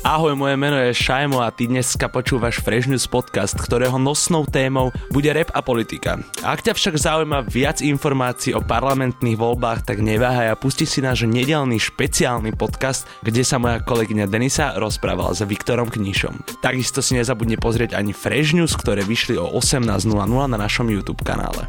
Ahoj, moje meno je Šajmo a ty dneska počúvaš Fresh News podcast, ktorého nosnou témou bude rap a politika. Ak ťa však zaujíma viac informácií o parlamentných voľbách, tak neváhaj a pusti si náš nedelný špeciálny podcast, kde sa moja kolegyňa Denisa rozprávala s Viktorom Kníšom. Takisto si nezabudni pozrieť ani Fresh News, ktoré vyšli o 18.00 na našom YouTube kanále.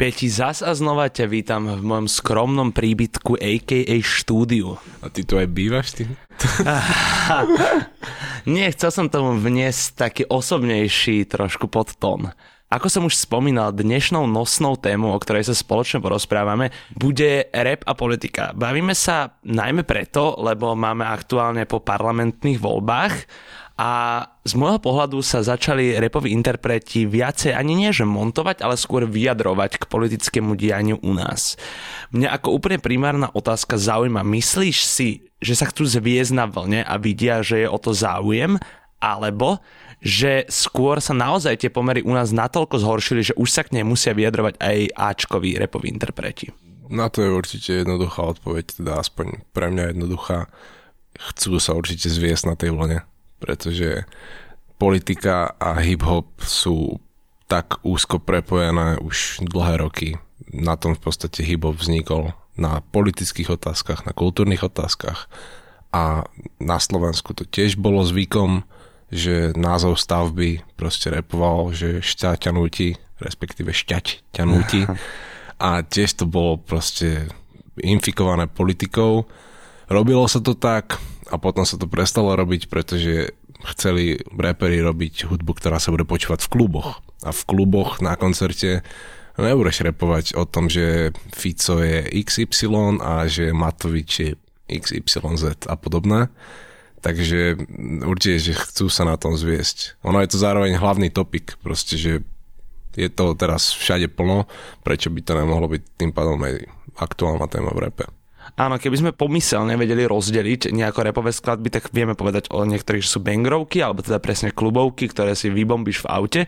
Peti, zas a znova ťa vítam v mojom skromnom príbytku a.k.a. štúdiu. A ty tu aj bývaš, ty? Nie, chcel som tomu vniesť taký osobnejší trošku podtón. Ako som už spomínal, dnešnou nosnou tému, o ktorej sa spoločne porozprávame, bude rap a politika. Bavíme sa najmä preto, lebo máme aktuálne po parlamentných voľbách a z môjho pohľadu sa začali repoví interpreti viacej ani nie že montovať, ale skôr vyjadrovať k politickému dianiu u nás. Mňa ako úplne primárna otázka zaujíma, myslíš si, že sa chcú zviezť na vlne a vidia, že je o to záujem, alebo že skôr sa naozaj tie pomery u nás natoľko zhoršili, že už sa k nej musia vyjadrovať aj Ačkoví repoví interpreti? Na to je určite jednoduchá odpoveď, teda aspoň pre mňa jednoduchá. Chcú sa určite zviesť na tej vlne pretože politika a hip-hop sú tak úzko prepojené už dlhé roky. Na tom v podstate hip-hop vznikol na politických otázkach, na kultúrnych otázkach a na Slovensku to tiež bolo zvykom, že názov stavby proste repoval, že šťa ťa nutí, respektíve šťať ťa nutí a tiež to bolo proste infikované politikou. Robilo sa to tak, a potom sa to prestalo robiť, pretože chceli raperi robiť hudbu, ktorá sa bude počúvať v kluboch. A v kluboch na koncerte nebudeš repovať o tom, že Fico je XY a že Matovič je XYZ a podobné. Takže určite, že chcú sa na tom zviesť. Ono je to zároveň hlavný topik, proste, že je to teraz všade plno, prečo by to nemohlo byť tým pádom aj aktuálna téma v repe. Áno, keby sme pomyselne vedeli rozdeliť nejako repové skladby, tak vieme povedať o niektorých, že sú bangrovky, alebo teda presne klubovky, ktoré si vybombíš v aute.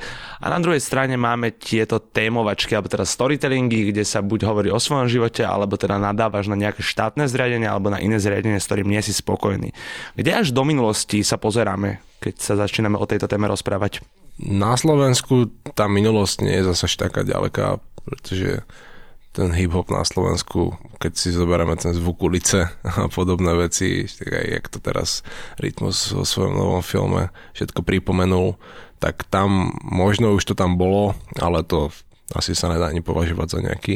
A na druhej strane máme tieto témovačky, alebo teda storytellingy, kde sa buď hovorí o svojom živote, alebo teda nadávaš na nejaké štátne zriadenie, alebo na iné zriadenie, s ktorým nie si spokojný. Kde až do minulosti sa pozeráme, keď sa začíname o tejto téme rozprávať? Na Slovensku tá minulosť nie je zase taká ďaleká, pretože ten hip-hop na Slovensku, keď si zoberieme ten zvuk ulice a podobné veci, tak aj jak to teraz Rytmus vo svojom novom filme všetko pripomenul, tak tam možno už to tam bolo, ale to asi sa nedá ani považovať za nejaký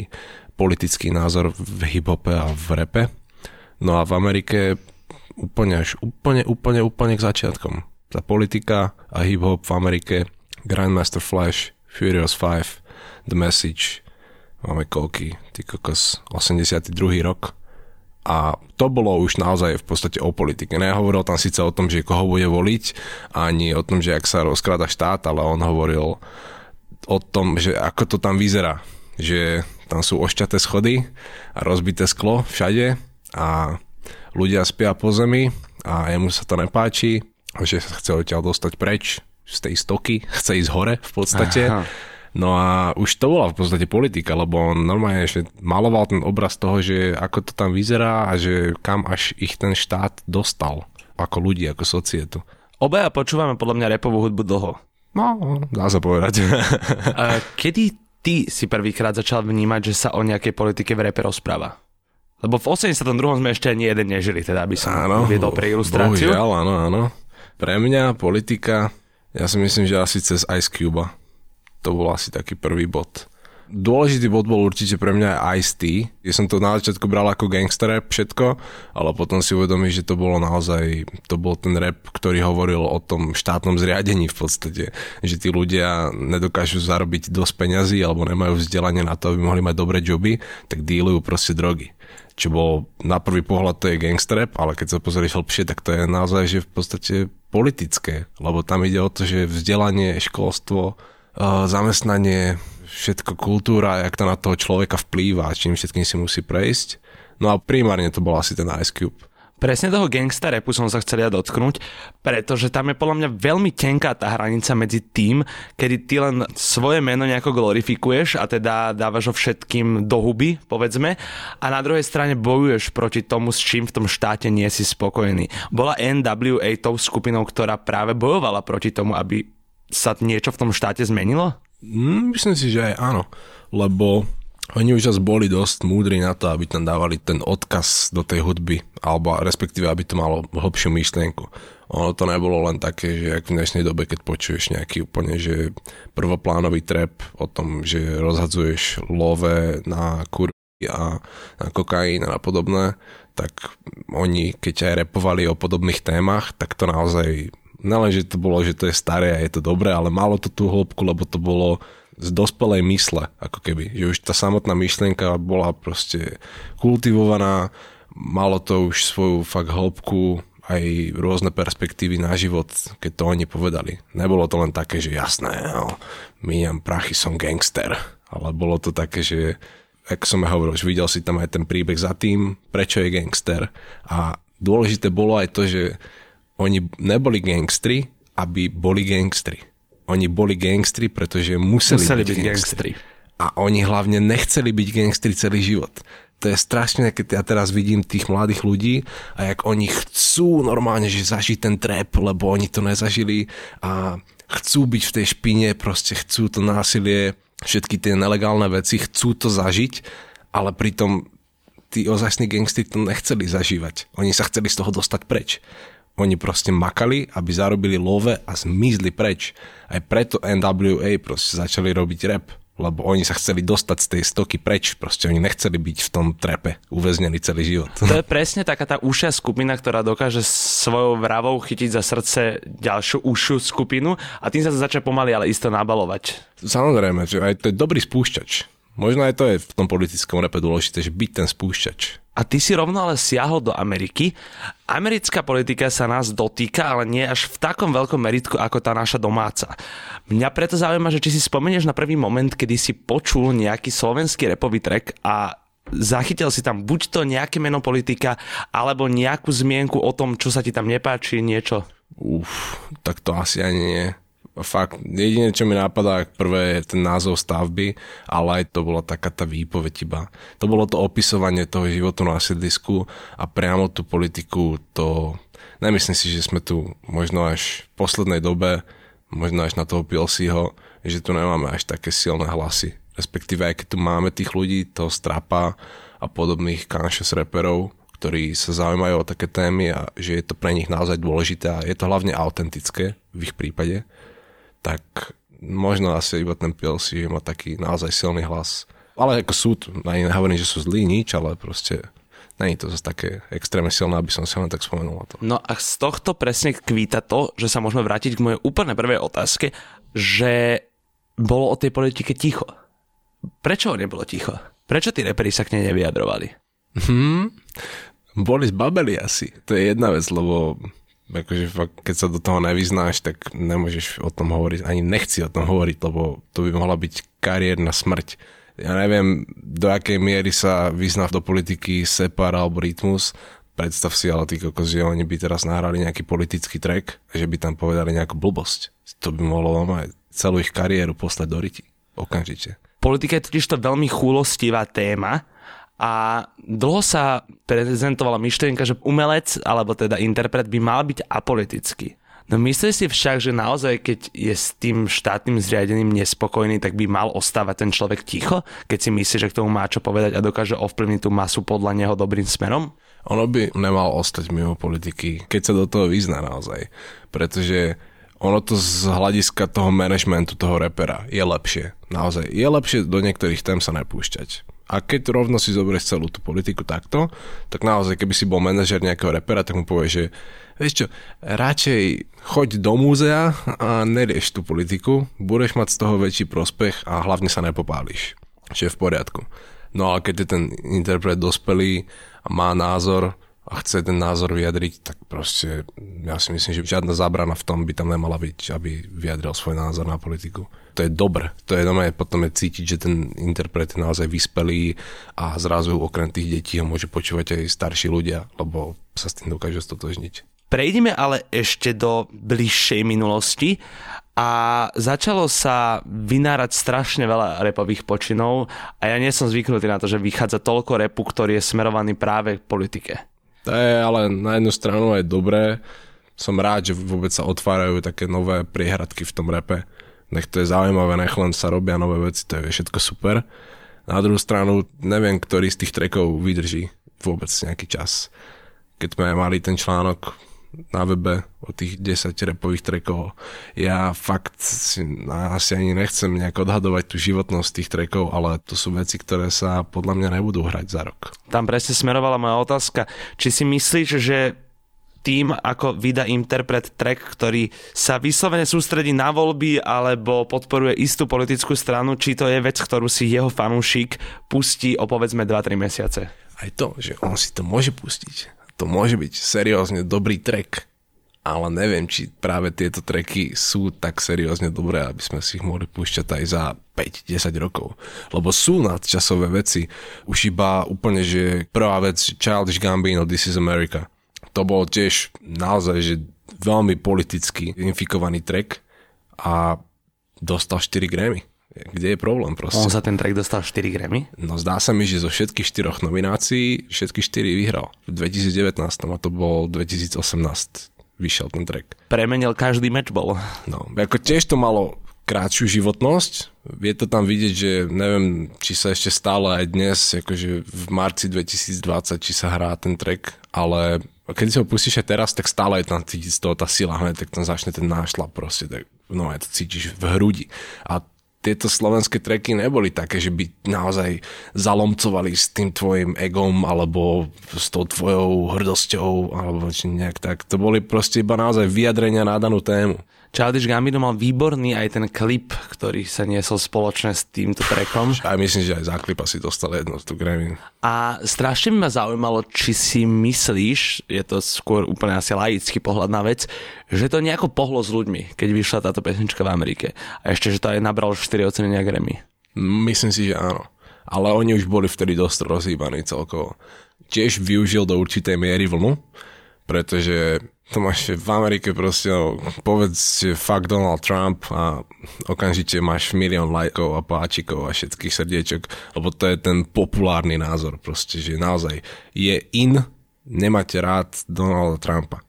politický názor v hip-hope a v repe. No a v Amerike úplne až úplne, úplne, úplne k začiatkom. Tá politika a hip-hop v Amerike, Grandmaster Flash, Furious 5, The Message, máme koľky, ty kokos, 82. rok. A to bolo už naozaj v podstate o politike. Nehovoril tam síce o tom, že koho bude voliť, ani o tom, že ak sa rozkráda štát, ale on hovoril o tom, že ako to tam vyzerá. Že tam sú ošťaté schody a rozbité sklo všade a ľudia spia po zemi a jemu sa to nepáči, že sa chce odtiaľ dostať preč z tej stoky, chce ísť hore v podstate. Aha No a už to bola v podstate politika, lebo on normálne že maloval ten obraz toho, že ako to tam vyzerá a že kam až ich ten štát dostal ako ľudí, ako societu. Obaja počúvame podľa mňa repovú hudbu dlho. No, dá sa povedať. a kedy ty si prvýkrát začal vnímať, že sa o nejakej politike v repe rozpráva? Lebo v 82. sme ešte ani jeden nežili, teda aby som áno, viedol pre ilustráciu. Bohužiaľ, áno, áno. Pre mňa politika, ja si myslím, že asi cez Ice Cube to bol asi taký prvý bod. Dôležitý bod bol určite pre mňa aj Ice-T. Ja som to na začiatku bral ako gangster rap všetko, ale potom si uvedomil, že to bolo naozaj, to bol ten rap, ktorý hovoril o tom štátnom zriadení v podstate. Že tí ľudia nedokážu zarobiť dosť peňazí alebo nemajú vzdelanie na to, aby mohli mať dobré joby, tak dílujú proste drogy čo bol na prvý pohľad to je gangster rap, ale keď sa pozrieš hlbšie, tak to je naozaj, že v podstate politické, lebo tam ide o to, že vzdelanie, školstvo, zamestnanie, všetko kultúra, jak to na toho človeka vplýva, čím všetkým si musí prejsť. No a primárne to bol asi ten Ice Cube. Presne toho gangsta repu som sa chcel ja dotknúť, pretože tam je podľa mňa veľmi tenká tá hranica medzi tým, kedy ty len svoje meno nejako glorifikuješ a teda dávaš ho všetkým do huby, povedzme, a na druhej strane bojuješ proti tomu, s čím v tom štáte nie si spokojný. Bola NWA tou skupinou, ktorá práve bojovala proti tomu, aby sa niečo v tom štáte zmenilo? Mm, myslím si, že aj áno, lebo oni už zase boli dosť múdri na to, aby tam dávali ten odkaz do tej hudby, alebo respektíve, aby to malo hlbšiu myšlienku. Ono to nebolo len také, že ak v dnešnej dobe, keď počuješ nejaký úplne, že prvoplánový trap o tom, že rozhadzuješ love na kurvy a na kokain a podobné, tak oni, keď aj repovali o podobných témach, tak to naozaj, nelen, že to bolo, že to je staré a je to dobré, ale malo to tú hĺbku, lebo to bolo z dospelej mysle, ako keby. Že už tá samotná myšlienka bola proste kultivovaná, malo to už svoju fakt hĺbku, aj rôzne perspektívy na život, keď to oni povedali. Nebolo to len také, že jasné, no, míňam prachy, som gangster. Ale bolo to také, že ako som ja hovoril, že videl si tam aj ten príbeh za tým, prečo je gangster. A dôležité bolo aj to, že oni neboli gangstri, aby boli gangstri oni boli gangstri, pretože museli, museli byť, byť gangstri. A oni hlavne nechceli byť gangstri celý život. To je strašné, keď ja teraz vidím tých mladých ľudí a jak oni chcú normálne, že zažiť ten trap, lebo oni to nezažili a chcú byť v tej špine, proste chcú to násilie, všetky tie nelegálne veci, chcú to zažiť, ale pritom tí ozajstní gangstri to nechceli zažívať. Oni sa chceli z toho dostať preč. Oni proste makali, aby zarobili love a zmizli preč. Aj preto NWA proste začali robiť rap, lebo oni sa chceli dostať z tej stoky preč, proste oni nechceli byť v tom trepe uväznení celý život. To je presne taká tá užšia skupina, ktorá dokáže svojou vravou chytiť za srdce ďalšiu užšiu skupinu a tým sa to začne pomaly, ale isto nabalovať. Samozrejme, že aj to je dobrý spúšťač. Možno aj to je v tom politickom repe dôležité, že byť ten spúšťač. A ty si rovno ale siahol do Ameriky. Americká politika sa nás dotýka, ale nie až v takom veľkom meritku ako tá naša domáca. Mňa preto zaujíma, že či si spomenieš na prvý moment, kedy si počul nejaký slovenský repový track a zachytil si tam buď to nejaké meno politika, alebo nejakú zmienku o tom, čo sa ti tam nepáči, niečo? Uf, tak to asi ani nie fakt jediné, čo mi napadá prvé je ten názov stavby, ale aj to bola taká tá výpoveď iba. To bolo to opisovanie toho životu na sídlisku a priamo tú politiku to... Nemyslím si, že sme tu možno až v poslednej dobe, možno až na toho Pilsiho, že tu nemáme až také silné hlasy. Respektíve aj keď tu máme tých ľudí, toho strapa a podobných conscious reperov, ktorí sa zaujímajú o také témy a že je to pre nich naozaj dôležité a je to hlavne autentické v ich prípade, tak možno asi iba ten PLC má taký naozaj silný hlas. Ale ako sú, ani nehovorím, že sú zlí nič, ale proste není to zase také extrémne silné, aby som sa len tak spomenul to. No a z tohto presne kvíta to, že sa môžeme vrátiť k mojej úplne prvej otázke, že bolo o tej politike ticho. Prečo nebolo ticho? Prečo tí reperi sa k nej nevyjadrovali? Hmm, boli zbabeli asi. To je jedna vec, lebo akože fakt, keď sa do toho nevyznáš, tak nemôžeš o tom hovoriť, ani nechci o tom hovoriť, lebo to by mohla byť kariérna smrť. Ja neviem, do akej miery sa vyzná do politiky Separ alebo Rytmus, predstav si ale tí kokos, oni by teraz nahrali nejaký politický track že by tam povedali nejakú blbosť. To by mohlo mať celú ich kariéru poslať do ryti. Okamžite. Politika je totiž to veľmi chúlostivá téma, a dlho sa prezentovala myšlienka, že umelec alebo teda interpret by mal byť apolitický. No myslíš si však, že naozaj, keď je s tým štátnym zriadením nespokojný, tak by mal ostávať ten človek ticho, keď si myslí, že k tomu má čo povedať a dokáže ovplyvniť tú masu podľa neho dobrým smerom? Ono by nemal ostať mimo politiky, keď sa do toho vyzná naozaj. Pretože ono to z hľadiska toho manažmentu toho repera je lepšie. Naozaj je lepšie do niektorých tém sa nepúšťať a keď rovno si zoberieš celú tú politiku takto, tak naozaj, keby si bol manažer nejakého repera, tak mu povie, že vieš čo, radšej choď do múzea a nerieš tú politiku, budeš mať z toho väčší prospech a hlavne sa nepopáliš. Čo je v poriadku. No ale keď je ten interpret dospelý a má názor a chce ten názor vyjadriť, tak proste ja si myslím, že žiadna zábrana v tom by tam nemala byť, aby vyjadril svoj názor na politiku. To je dobre. To je doma, potom je cítiť, že ten interpret je naozaj vyspelý a zrazu okrem tých detí ho môže počúvať aj starší ľudia, lebo sa s tým dokážu stotožniť. Prejdime ale ešte do bližšej minulosti a začalo sa vynárať strašne veľa repových počinov a ja nie som zvyknutý na to, že vychádza toľko repu, ktorý je smerovaný práve k politike. To je ale na jednu stranu aj dobré. Som rád, že vôbec sa otvárajú také nové priehradky v tom repe. Nech to je zaujímavé, nech len sa robia nové veci, to je všetko super. Na druhú stranu neviem, ktorý z tých trekov vydrží vôbec nejaký čas. Keď sme mali ten článok na webe o tých 10 repových trekov. Ja fakt si, asi ani nechcem nejak odhadovať tú životnosť tých trekov, ale to sú veci, ktoré sa podľa mňa nebudú hrať za rok. Tam presne smerovala moja otázka. Či si myslíš, že tým, ako vydá interpret track, ktorý sa vyslovene sústredí na voľby alebo podporuje istú politickú stranu, či to je vec, ktorú si jeho fanúšik pustí o povedzme 2-3 mesiace? Aj to, že on si to môže pustiť to môže byť seriózne dobrý track, ale neviem, či práve tieto tracky sú tak seriózne dobré, aby sme si ich mohli púšťať aj za 5-10 rokov. Lebo sú nadčasové veci. Už iba úplne, že prvá vec, Childish Gambino, This is America. To bol tiež naozaj, že veľmi politicky infikovaný track a dostal 4 Grammy. Kde je problém proste? On za ten track dostal 4 Grammy? No zdá sa mi, že zo všetkých štyroch nominácií všetky 4 vyhral. V 2019 a to bol 2018 vyšiel ten track. Premenil každý matchball. No, ako tiež to malo krátšiu životnosť. Je to tam vidieť, že neviem, či sa ešte stále aj dnes, akože v marci 2020, či sa hrá ten track, ale keď si ho pustíš aj teraz, tak stále je tam cítiť z toho tá sila, hneď, tak tam začne ten nášlap proste, tak no, aj to cítiš v hrudi. A tieto slovenské treky neboli také, že by naozaj zalomcovali s tým tvojim egom alebo s tou tvojou hrdosťou alebo nejak tak. To boli proste iba naozaj vyjadrenia na danú tému. Childish Gambino mal výborný aj ten klip, ktorý sa niesol spoločne s týmto trackom. A myslím, že aj za klip asi dostal jedno z Grammy. A strašne by ma zaujímalo, či si myslíš, je to skôr úplne asi laický pohľad na vec, že to nejako pohlo s ľuďmi, keď vyšla táto pesnička v Amerike. A ešte, že to aj nabralo 4 ocenenia Grammy. Myslím si, že áno. Ale oni už boli vtedy dosť rozhýbaní celkovo. Tiež využil do určitej miery vlnu, pretože to máš v Amerike proste, no, povedz, fuck Donald Trump a okamžite máš milión lajkov a páčikov a všetkých srdiečok, lebo to je ten populárny názor proste, že naozaj je in nemať rád Donalda Trumpa.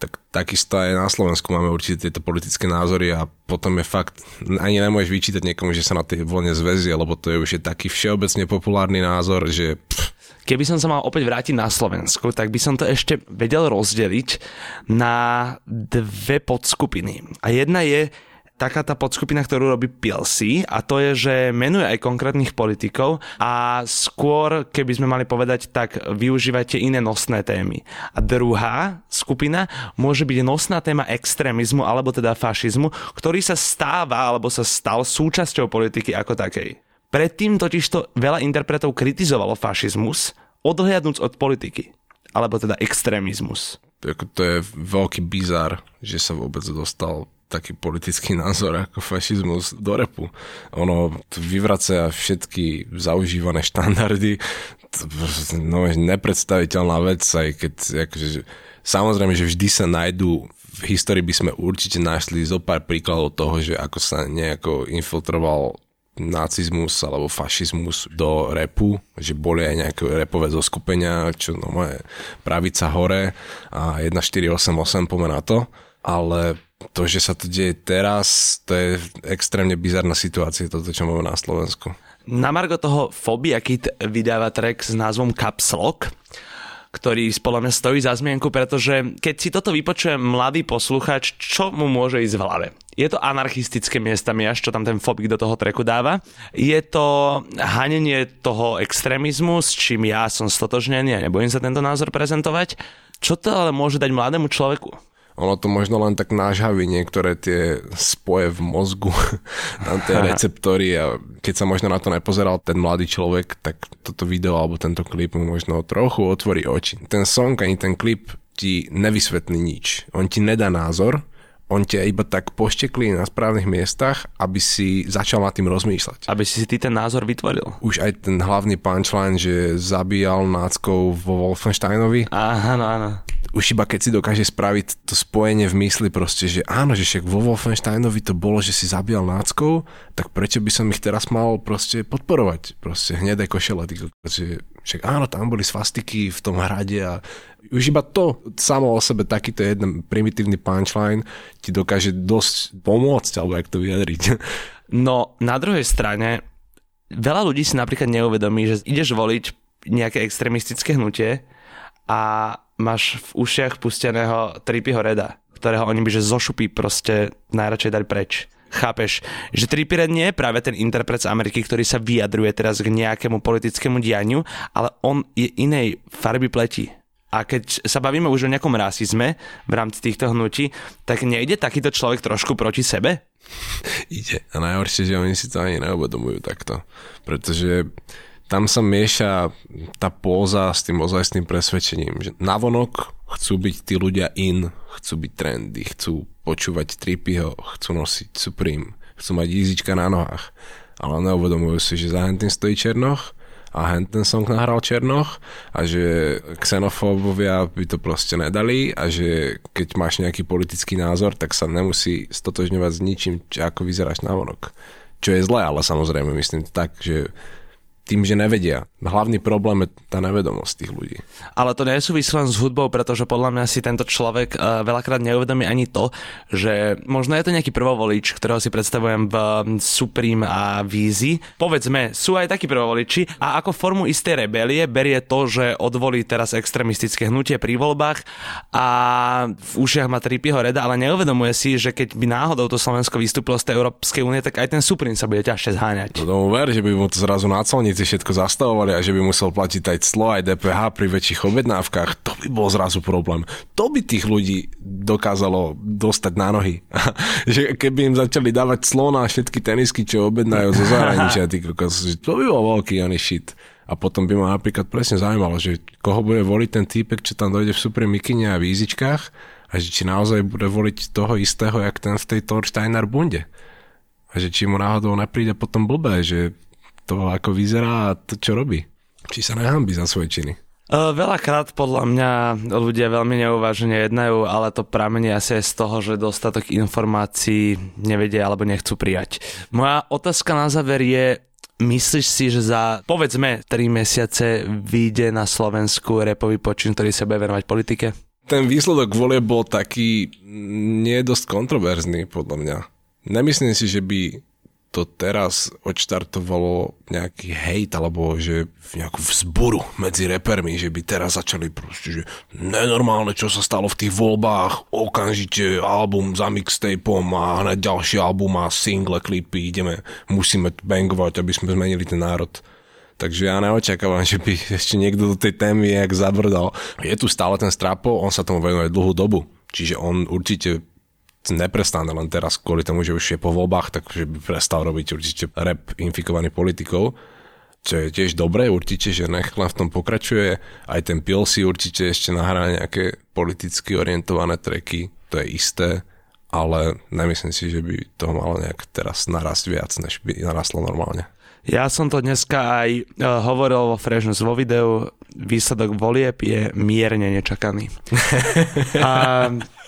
Tak takisto aj na Slovensku máme určite tieto politické názory a potom je fakt, ani nemôžeš vyčítať niekomu, že sa na tej vlne zväzie, lebo to je už je taký všeobecne populárny názor, že pff, Keby som sa mal opäť vrátiť na Slovensku, tak by som to ešte vedel rozdeliť na dve podskupiny. A jedna je taká tá podskupina, ktorú robí PLC a to je, že menuje aj konkrétnych politikov a skôr, keby sme mali povedať, tak využívate iné nosné témy. A druhá skupina môže byť nosná téma extrémizmu alebo teda fašizmu, ktorý sa stáva alebo sa stal súčasťou politiky ako takej. Predtým totižto veľa interpretov kritizovalo fašizmus, odhliadnúc od politiky, alebo teda extrémizmus. To je veľký bizar, že sa vôbec dostal taký politický názor ako fašizmus do repu. Ono vyvracia všetky zaužívané štandardy, no, nepredstaviteľná vec, aj keď akože, samozrejme, že vždy sa nájdú v histórii by sme určite našli zo pár príkladov toho, že ako sa nejako infiltroval nacizmus alebo fašizmus do repu, že boli aj nejaké repové zoskupenia, čo no moje pravica hore a 1488 pomená to, ale to, že sa to deje teraz, to je extrémne bizarná situácia, toto, čo máme na Slovensku. Na margo toho Fobia Kid vydáva track s názvom Caps Lock, ktorý podľa mňa stojí za zmienku, pretože keď si toto vypočuje mladý posluchač, čo mu môže ísť v hlave? Je to anarchistické miestami, až čo tam ten fobik do toho treku dáva. Je to hanenie toho extrémizmu, s čím ja som stotožnený a nebojím sa tento názor prezentovať. Čo to ale môže dať mladému človeku? Ono to možno len tak nážhaví niektoré tie spoje v mozgu, tam tie receptory a keď sa možno na to nepozeral ten mladý človek, tak toto video alebo tento klip mu možno trochu otvorí oči. Ten song ani ten klip ti nevysvetlí nič. On ti nedá názor, on ťa iba tak pošteklí na správnych miestach, aby si začal nad tým rozmýšľať. Aby si si ty ten názor vytvoril. Už aj ten hlavný punchline, že zabíjal náckov vo Wolfensteinovi. Áno, áno. Už iba keď si dokáže spraviť to spojenie v mysli proste, že áno, že však vo Wolfensteinovi to bolo, že si zabíjal náckov, tak prečo by som ich teraz mal proste podporovať? Proste hnedé košele. Že však áno, tam boli svastiky v tom hrade a už iba to samo o sebe, takýto jeden primitívny punchline ti dokáže dosť pomôcť, alebo jak to vyjadriť. No, na druhej strane, veľa ľudí si napríklad neuvedomí, že ideš voliť nejaké extremistické hnutie a máš v ušiach pusteného Trippyho Reda, ktorého oni by že zošupí proste najradšej dali preč. Chápeš, že Trippy Red nie je práve ten interpret z Ameriky, ktorý sa vyjadruje teraz k nejakému politickému dianiu, ale on je inej farby pleti a keď sa bavíme už o nejakom rasizme v rámci týchto hnutí, tak nejde takýto človek trošku proti sebe? Ide. A najhoršie, že oni si to ani neuvedomujú takto. Pretože tam sa mieša tá póza s tým ozajstným presvedčením, že navonok chcú byť tí ľudia in, chcú byť trendy, chcú počúvať tripyho, chcú nosiť Supreme, chcú mať jízička na nohách, ale neuvedomujú si, že za tým stojí Černoch a hen ten song nahral Černoch a že xenofóbovia by to proste nedali a že keď máš nejaký politický názor, tak sa nemusí stotožňovať s ničím, ako vyzeráš na vonok. Čo je zlé, ale samozrejme myslím tak, že tým, že nevedia. Hlavný problém je tá nevedomosť tých ľudí. Ale to nesúvisí len s hudbou, pretože podľa mňa si tento človek uh, veľakrát neuvedomí ani to, že možno je to nejaký prvovolič, ktorého si predstavujem v Supreme a Vízi. Povedzme, sú aj takí prvovoliči a ako formu istej rebelie berie to, že odvolí teraz extremistické hnutie pri voľbách a v ušiach má Trippyho reda, ale neuvedomuje si, že keď by náhodou to Slovensko vystúpilo z tej Európskej únie, tak aj ten Supreme sa bude ťažšie zháňať. No tomu ver, že by mu to zrazu na colnici všetko zastavovali a že by musel platiť aj clo, aj DPH pri väčších objednávkach, to by bol zrazu problém. To by tých ľudí dokázalo dostať na nohy. že keby im začali dávať clo na všetky tenisky, čo objednajú zo zahraničia, to by bol veľký ani shit. A potom by ma napríklad presne zaujímalo, že koho bude voliť ten týpek, čo tam dojde v super mikine a výzičkách a že či naozaj bude voliť toho istého, jak ten v tej Thorsteiner bunde. A že či mu náhodou nepríde potom blbé, že to, ako vyzerá a to, čo robí. Či sa nehambí za svoje činy. Veľakrát podľa mňa ľudia veľmi neuvážene jednajú, ale to pramení asi aj z toho, že dostatok informácií nevedia alebo nechcú prijať. Moja otázka na záver je, myslíš si, že za povedzme 3 mesiace vyjde na Slovensku repový počin, ktorý sa bude venovať politike? Ten výsledok volie bol taký nie dosť kontroverzný podľa mňa. Nemyslím si, že by to teraz odštartovalo nejaký hejt alebo že nejakú vzburu medzi repermi, že by teraz začali proste, že nenormálne, čo sa stalo v tých voľbách, okamžite album za mixtapom a hneď ďalší album a single, klipy, ideme, musíme bangovať, aby sme zmenili ten národ. Takže ja neočakávam, že by ešte niekto do tej témy jak zabrdal. Je tu stále ten Strapo, on sa tomu venuje dlhú dobu. Čiže on určite neprestane len teraz kvôli tomu, že už je po voľbách, takže by prestal robiť určite rap infikovaný politikou čo je tiež dobré určite, že nech len v tom pokračuje. Aj ten si určite ešte nahrá nejaké politicky orientované treky, to je isté, ale nemyslím si, že by to malo nejak teraz narast viac, než by narastlo normálne. Ja som to dneska aj uh, hovoril vo Freshness vo videu, výsledok volieb je mierne nečakaný. a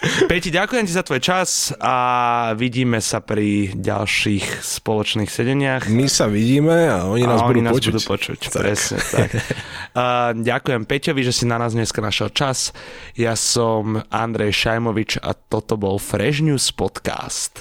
Peti, ďakujem ti za tvoj čas a vidíme sa pri ďalších spoločných sedeniach. My sa vidíme a oni nás, a budú, oni nás počuť. budú počuť. Tak. Presne, tak. A ďakujem Peťovi, že si na nás dneska našiel čas. Ja som Andrej Šajmovič a toto bol Fresh News Podcast.